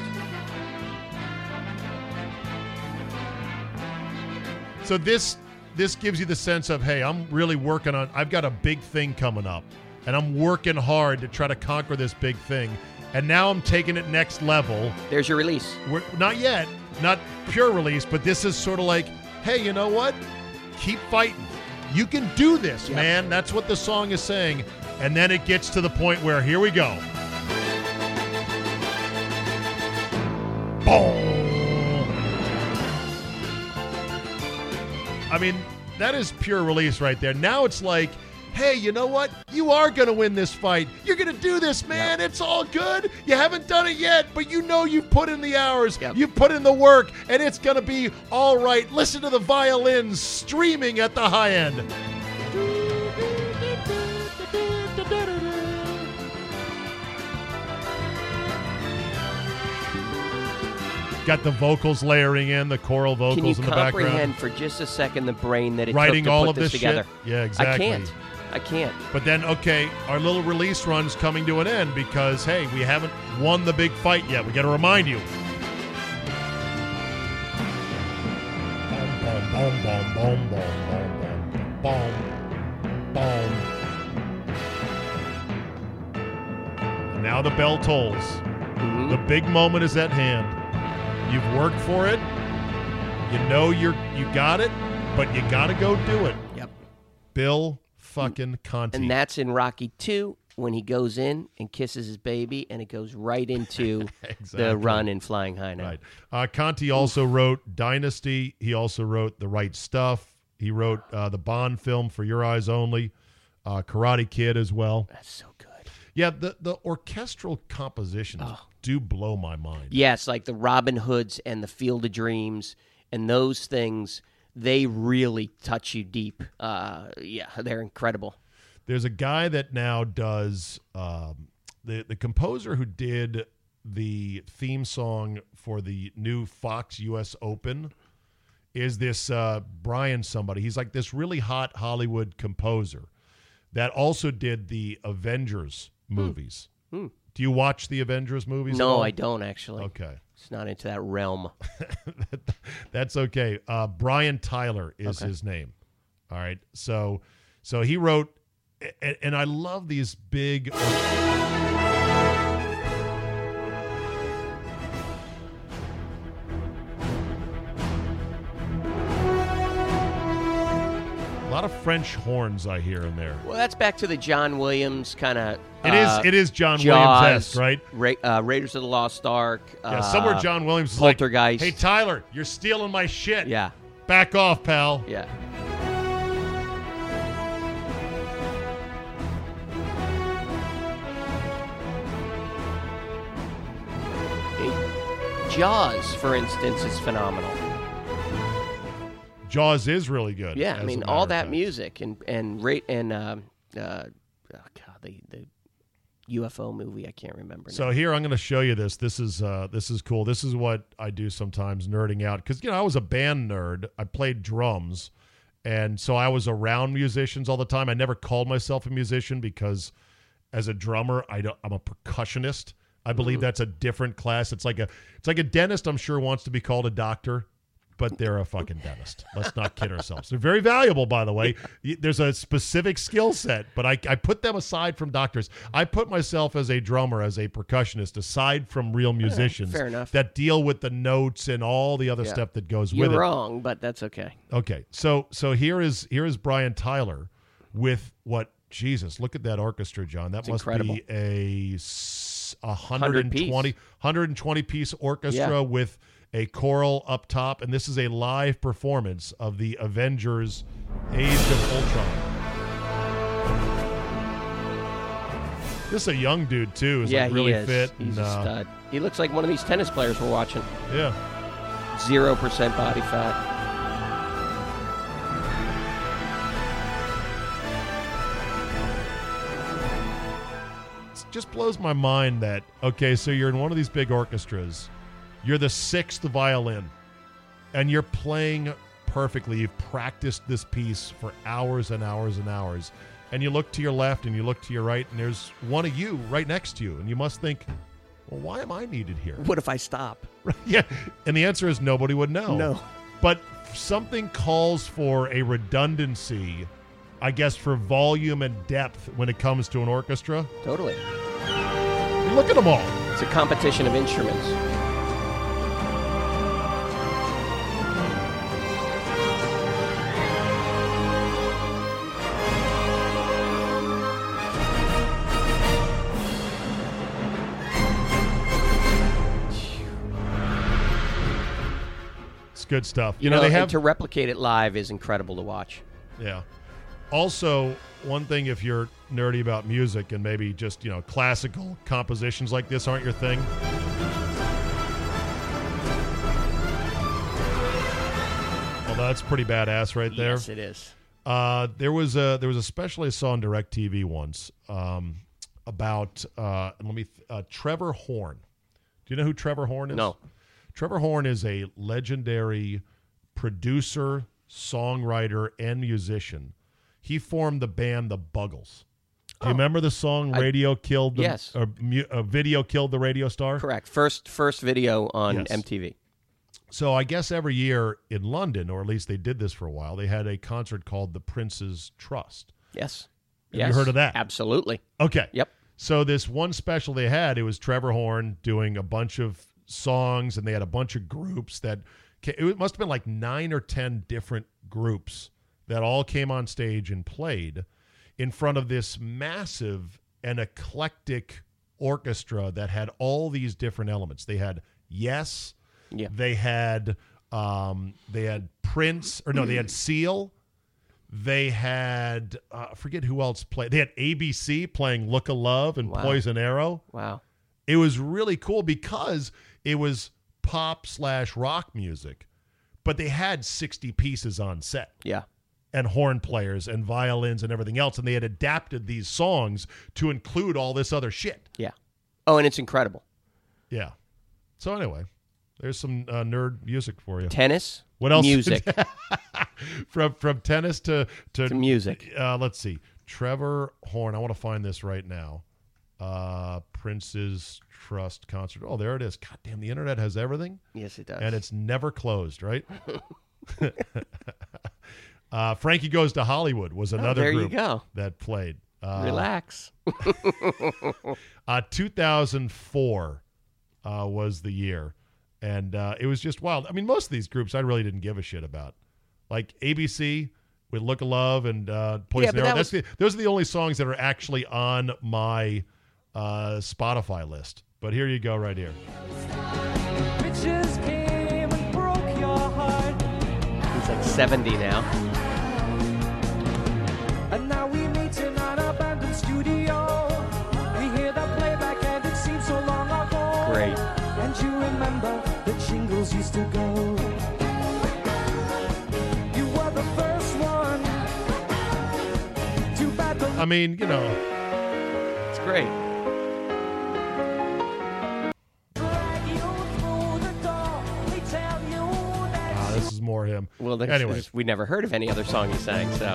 So this this gives you the sense of, hey, I'm really working on I've got a big thing coming up and I'm working hard to try to conquer this big thing. And now I'm taking it next level. There's your release. We're not yet, not pure release, but this is sort of like, hey, you know what? Keep fighting. You can do this, Yep. man. That's what the song is saying. And then it gets to the point where here we go. Boom. I mean, that is pure release right there. Now it's like, hey, you know what? You are going to win this fight. You're going to do this, man. It's all good. You haven't done it yet, but you know you've put in the hours, Yep. you've put in the work, and it's going to be all right. Listen to the violins streaming at the high end. Got the vocals layering in, the choral vocals Can you in the comprehend background. for just a second the brain that it Writing took to all put of this, this together? shit? Yeah, exactly. I can't. I can't. But then, okay, our little release run's coming to an end because, hey, we haven't won the big fight yet. We got to remind you. Now the bell tolls. Mm-hmm. The big moment is at hand. You've worked for it. You know you're you got it, but you got to go do it. Yep. Bill fucking Conti. And that's in Rocky 2 when he goes in and kisses his baby and it goes right into Exactly. the run in Flying High now. Right. Uh, Conti also wrote Dynasty. He also wrote The Right Stuff. He wrote uh, the Bond film For Your Eyes Only, uh, Karate Kid as well. That's so good. Yeah, the, the orchestral compositions Oh. do blow my mind. Yes, like the Robin Hoods and the Field of Dreams and those things, they really touch you deep. Uh, yeah, they're incredible. There's a guy that now does um, the the composer who did the theme song for the new Fox U.S. Open is this uh, Brian somebody. He's like this really hot Hollywood composer that also did the Avengers movies. Hmm. Do you watch the Avengers movies? No. I don't actually. Okay, It's not into that realm. that's okay. Uh, Brian Tyler is Okay. his name. All right, so so he wrote, and, and I love these big. Lot of French horns I hear in there. Well, that's back to the John Williams kind of. It is it is John Williams right? Ra- uh, Raiders of the Lost Ark. Yeah, uh, somewhere John Williams is like, Poltergeist. "Hey Tyler, you're stealing my shit. Yeah, back off, pal." yeah. Jaws, for instance, is phenomenal. Jaws is really good. Yeah, I mean all that music and and rate and um, uh, oh god the the UFO movie I can't remember. So now. here I'm going to show you this. This is uh, this is cool. This is what I do sometimes, nerding out because you know I was a band nerd. I played drums, And so I was around musicians all the time. I never called myself a musician because as a drummer, I don't, I'm a percussionist. I believe that's a different class. It's like a it's like a dentist. I'm sure wants to be called a doctor, but they're a fucking dentist. Let's not kid ourselves. They're very valuable, by the way. There's a specific skill set, but I, I put them aside from doctors. I put myself as a drummer, as a percussionist, aside from real musicians fair enough. that deal with the notes and all the other Yeah. stuff that goes You're with it. You're wrong, but that's okay. Okay, so so here is here is Brian Tyler with what Jesus. Look at that orchestra, John. That must incredible. be a s- a 100 piece. 120 120 piece orchestra Yeah. with a choral up top, and this is a live performance of the Avengers: Age of Ultron. This is a young dude too. Is yeah, like really he is. fit. He's and, a uh, stud. He looks like one of these tennis players we're watching. yeah. Zero percent body fat. It just blows my mind that okay, so you're in one of these big orchestras, you're the sixth violin, and you're playing perfectly. You've practiced this piece for hours and hours and hours, and you look to your left and you look to your right, and there's one of you right next to you, and you must think, well, why am I needed here? What if I stop? yeah, and the answer is nobody would know. No. but something calls for a redundancy. I guess for volume and depth when it comes to an orchestra. Totally. Look at them all. It's a competition of instruments. Good stuff. You, You, know, know, they have to replicate it live is incredible to watch. yeah. Also, one thing if you're nerdy about music and maybe just, you know, classical compositions like this aren't your thing. Well, that's pretty badass right there. Yes, it is. Uh, there was a there was a special I saw on DirecTV once um, about uh, let me th- uh, Trevor Horn. Do you know who Trevor Horn is? No. Trevor Horn is a legendary producer, songwriter, and musician. He formed the band The Buggles. Do you remember the song Oh. I- "Radio Killed"? The, Yes. Or, uh, video killed the radio star. Correct. First first video on Yes. MTV. So I guess every year in London, or at least they did this for a while, they had a concert called the Prince's Trust. Yes. Have yes. you heard of that? Absolutely. Okay. Yep. So this one special they had, it was Trevor Horn doing a bunch of songs, and they had a bunch of groups that it must have been like nine or ten different groups that all came on stage and played in front of this massive and eclectic orchestra that had all these different elements. They had Yes, Yeah. they had um, they had Prince, or no, they had Seal. They had uh, forget who else played. They had ABC playing "Look of Love" and Wow. "Poison Arrow." Wow. It was really cool because it was pop slash rock music, but they had sixty pieces on set Yeah. and horn players and violins and everything else, and they had adapted these songs to include all this other shit. Yeah. Oh, and it's incredible. Yeah. So anyway, there's some uh, nerd music for you. Tennis. What else? Music. from from tennis to to, To music. Uh, let's see. Trevor Horn. I want to find this right now. Uh, Prince's Trust concert. Oh, there it is. God damn, the internet has everything, yes, it does. and it's never closed, right? uh, Frankie Goes to Hollywood was another Oh, there you group that played. Uh, Relax. uh, 2004 uh, was the year, and uh, it was just wild. I mean, most of these groups I really didn't give a shit about, like ABC with "Look of Love" and uh, "Poison but Arrow." that That's the, those are the only songs that are actually on my uh, Spotify list. But here you go, right here. Bitches came and broke your heart, He's like 70 now. and now we meet in an abandoned studio. We hear the playback, and it seems so long ago. Great. And you remember the jingles used to go. You were the first one to battle. I mean, you know, It's great. We'll Anyway. we never heard of any other song he sang. So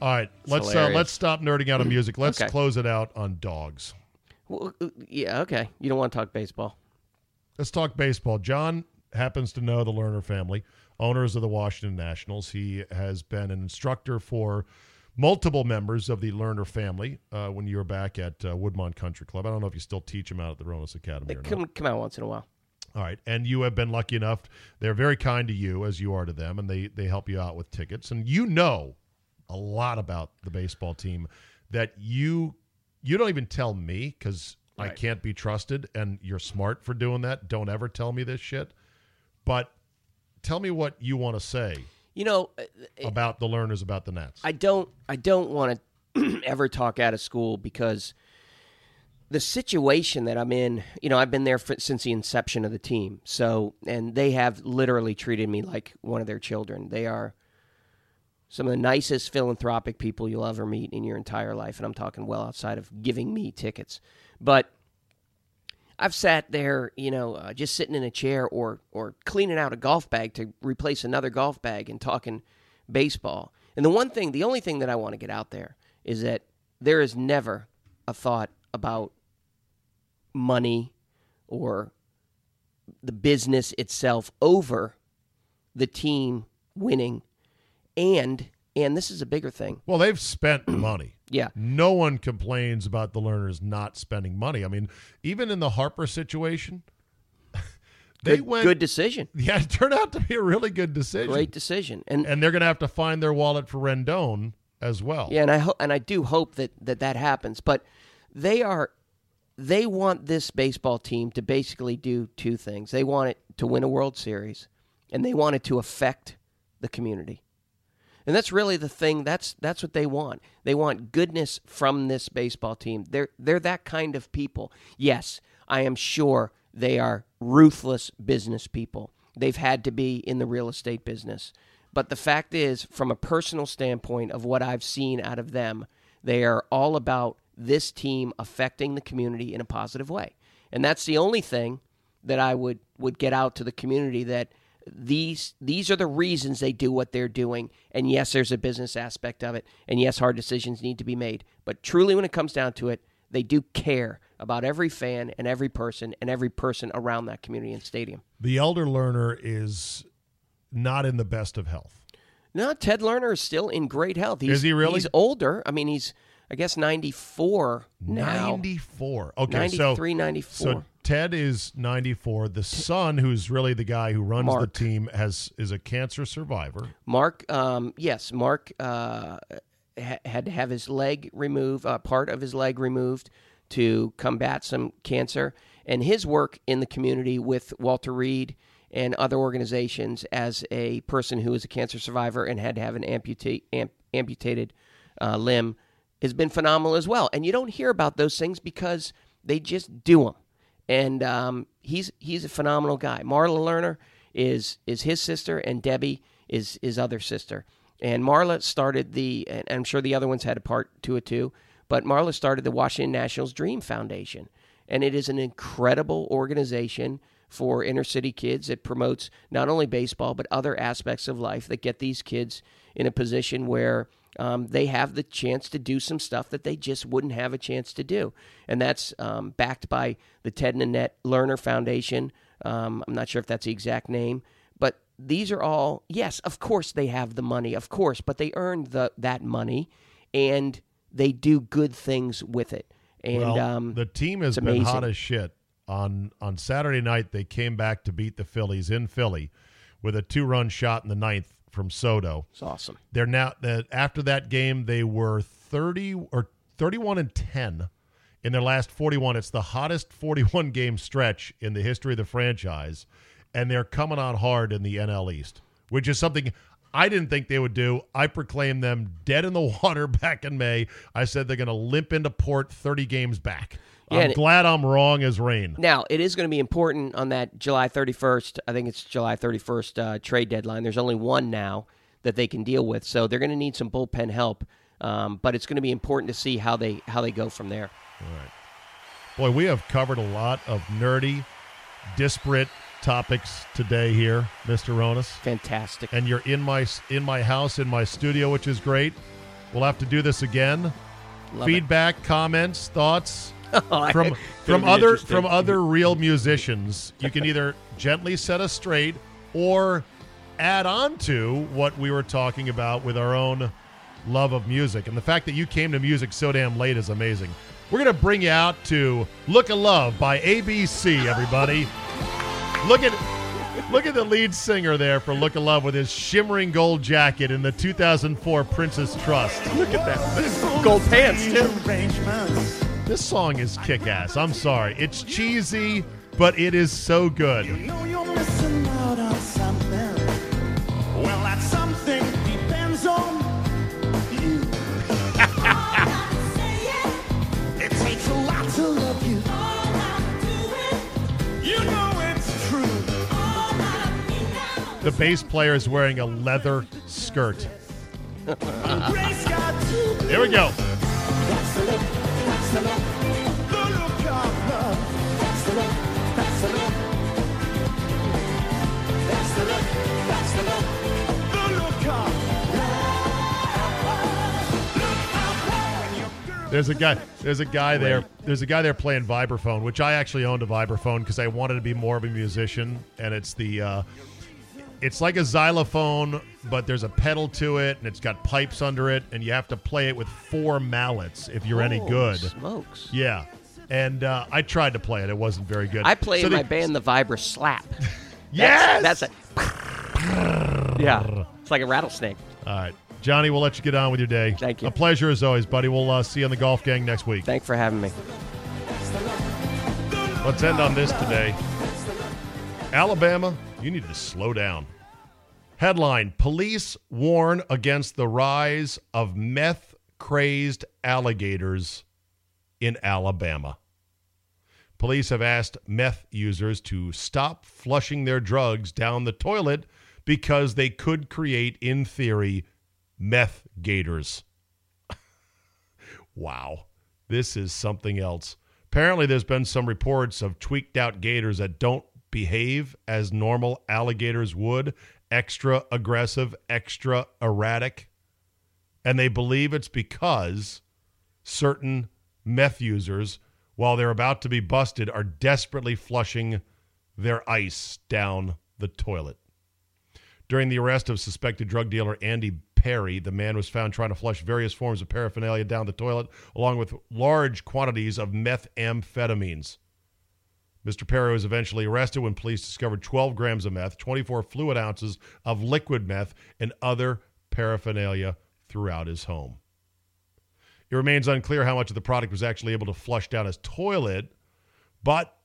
All right, let's uh, let's stop nerding out on music. Let's Okay. close it out on dogs. well, uh, yeah, okay. You don't want to talk baseball. Let's talk baseball. John happens to know the Lerner family, owners of the Washington Nationals. He has been an instructor for multiple members of the Lerner family uh, when you were back at uh, Woodmont Country Club. I don't know if you still teach them out at the Ronas Academy not. Come come out once in a while. All right, and you have been lucky enough. They're very kind to you as you are to them, and they they help you out with tickets. And you know a lot about the baseball team that you you don't even tell me because I can't be trusted, and you're smart for doing that. Don't ever tell me this shit. But tell me what you want to say You know, uh, about the Lerners about the Nats. I don't I don't want to ever talk out of school because the situation that I'm in, you know, I've been there for, since the inception of the team. So, and they have literally treated me like one of their children. They are some of the nicest philanthropic people you'll ever meet in your entire life, and I'm talking well outside of giving me tickets. But I've sat there, you know, uh, just sitting in a chair or or cleaning out a golf bag to replace another golf bag and talking baseball. And the one thing, the only thing that I want to get out there is that there is never a thought about money or the business itself over the team winning and and this is a bigger thing. well, they've spent money. Yeah. No one complains about the Lerners not spending money. I mean, even in the Harper situation, they Good, went. good decision. Yeah, it turned out to be a really good decision. Great decision. And and they're going to have to find their wallet for Rendon as well. Yeah, and I hope and I do hope that, that that happens. But they are they want this baseball team to basically do two things. They want it to win a World Series, and they want it to affect the community. And that's really the thing. That's that's what they want. They want goodness from this baseball team. They're they're that kind of people. Yes, I am sure they are ruthless business people. They've had to be in the real estate business. But the fact is, from a personal standpoint of what I've seen out of them, they are all about this team affecting the community in a positive way. And that's the only thing that I would, would get out to the community that these these are the reasons they do what they're doing. And yes, there's a business aspect of it. And yes, hard decisions need to be made. But truly when it comes down to it, they do care about every fan and every person and every person around that community and stadium. The elder Lerner is not in the best of health. No, Ted Lerner is still in great health. He's, Is he really? He's older. I mean, he's I guess 94 now. 94. Okay, 93, so 94. so Ted is 94. The son, who's really the guy who runs the team, has is a cancer survivor. Mark, um, yes, Mark uh, ha- had to have his leg removed, uh, part of his leg removed to combat some cancer. And his work in the community with Walter Reed and other organizations as a person who is a cancer survivor and had to have an amputate, amp, amputated uh, limb has been phenomenal as well. And you don't hear about those things because they just do them. And um, he's he's a phenomenal guy. Marla Lerner is is his sister, and Debbie is his other sister. And Marla started the, and I'm sure the other ones had a part to it too. But Marla started the Washington Nationals Dream Foundation, and it is an incredible organization for inner city kids. It promotes not only baseball but other aspects of life that get these kids in a position where um, they have the chance to do some stuff that they just wouldn't have a chance to do. And that's um, backed by the Ted and Annette Lerner Foundation. Um, I'm not sure if that's the exact name, but these are all, yes, of course they have the money, of course, but they earned the, that money and they do good things with it. And well, um, the team has been hot as shit. On on Saturday night, they came back to beat the Phillies in Philly with a two run shot in the ninth from Soto. it's awesome. They're now that after that game they were 30 or 31 and 10 in their last 41. It's the hottest 41 game stretch in the history of the franchise and they're coming on hard in the NL East, which is something I didn't think they would do. I proclaimed them dead in the water back in May. I said they're going to limp into port 30 games back. Yeah, I'm glad I'm wrong as rain. Now, it is going to be important on that July 31st. I think it's July 31st uh, trade deadline. There's only one now that they can deal with, so they're going to need some bullpen help. Um, but it's going to be important to see how they how they go from there. All right, boy, we have covered a lot of nerdy, disparate, topics today here, Mr. Ronas. Fantastic. And you're in my in my house, in my studio, which is great. We'll have to do this again. Love it. Feedback, comments, thoughts Oh, from from other from other real musicians. You can either gently set us straight or add on to what we were talking about with our own love of music. And the fact that you came to music so damn late is amazing. We're gonna bring you out to "Look of Love" by ABC. Everybody, look at look at the lead singer there for "Look of Love" with his shimmering gold jacket in the 2004 Prince's Trust. Look at that. gold pants too. This song is kick ass. I'm sorry. It's cheesy, but it is so good. know you're missing out on something. Well, that something depends on you. it takes a lot to love you. You know it's true. The bass player is wearing a leather skirt. Grace got to Here we go. That's the the look. Of love. That's the look. That's the look. That's the look. That's the look. The look of There's a guy. There's a guy there. There's a guy there playing vibraphone, which I actually owned a vibraphone because I wanted to be more of a musician. And it's the, uh, it's like a xylophone, but there's a pedal to it, and it's got pipes under it, and you have to play it with four mallets if you're any good. Smokes. Yeah. And uh, I tried to play it. It wasn't very good. I play So my band the Vibra Slap. Yes. That's, that's a. yeah. It's like a rattlesnake. All right, Johnny. We'll let you get on with your day. Thank you. A pleasure as always, buddy. We'll uh, see you on the golf gang next week. Thanks for having me. Let's end on this today. Alabama, you need to slow down. Headline Police warn against the rise of meth crazed alligators in Alabama. Police have asked meth users to stop flushing their drugs down the toilet because they could create, in theory, meth gators. Wow. This is something else. Apparently, there's been some reports of tweaked out gators that don't behave as normal alligators would extra aggressive, extra erratic. And they believe it's because certain meth users, while they're about to be busted, are desperately flushing their ice down the toilet. During the arrest of suspected drug dealer Andy Perry, the man was found trying to flush various forms of paraphernalia down the toilet, along with large quantities of methamphetamines. Mr. Perry was eventually arrested when police discovered 12 grams of meth, 24 fluid ounces of liquid meth, and other paraphernalia throughout his home. It remains unclear how much of the product was actually able to flush down his toilet, but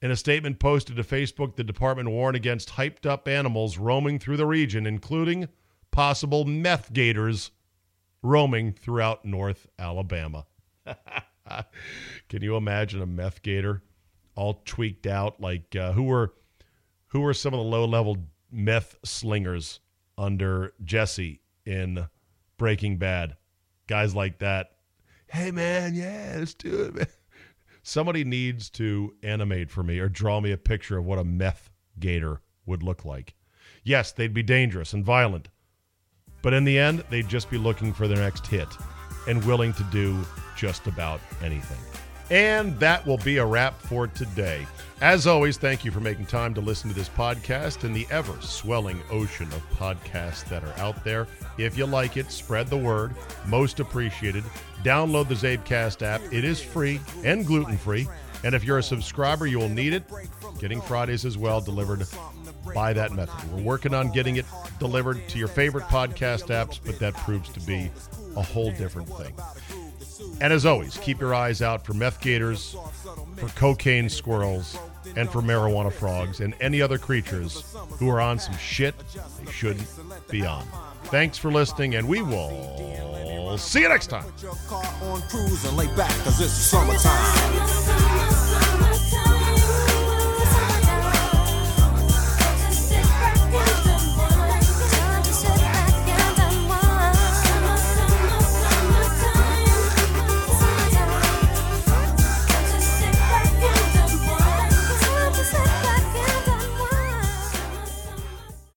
in a statement posted to Facebook, the department warned against hyped up animals roaming through the region, including possible meth gators roaming throughout North Alabama. Can you imagine a meth gator all tweaked out? Like uh, who were who were some of the low level meth slingers under Jesse in Breaking Bad? Guys like that. Hey man, yeah, let's do it, man. Somebody needs to animate for me or draw me a picture of what a meth gator would look like. Yes, they'd be dangerous and violent, but in the end, they'd just be looking for their next hit and willing to do just about anything. And that will be a wrap for today. As always, thank you for making time to listen to this podcast and the ever swelling ocean of podcasts that are out there. If you like it, spread the word. Most appreciated. Download the Zabecast app. It is free and gluten free. And if you're a subscriber, you will need it. Getting Fridays as well delivered by that method. We're working on getting it delivered to your favorite podcast apps, but that proves to be a whole different thing. And as always, keep your eyes out for meth gators, for cocaine squirrels, and for marijuana frogs and any other creatures who are on some shit they shouldn't be on. Thanks for listening, and we will see you next time.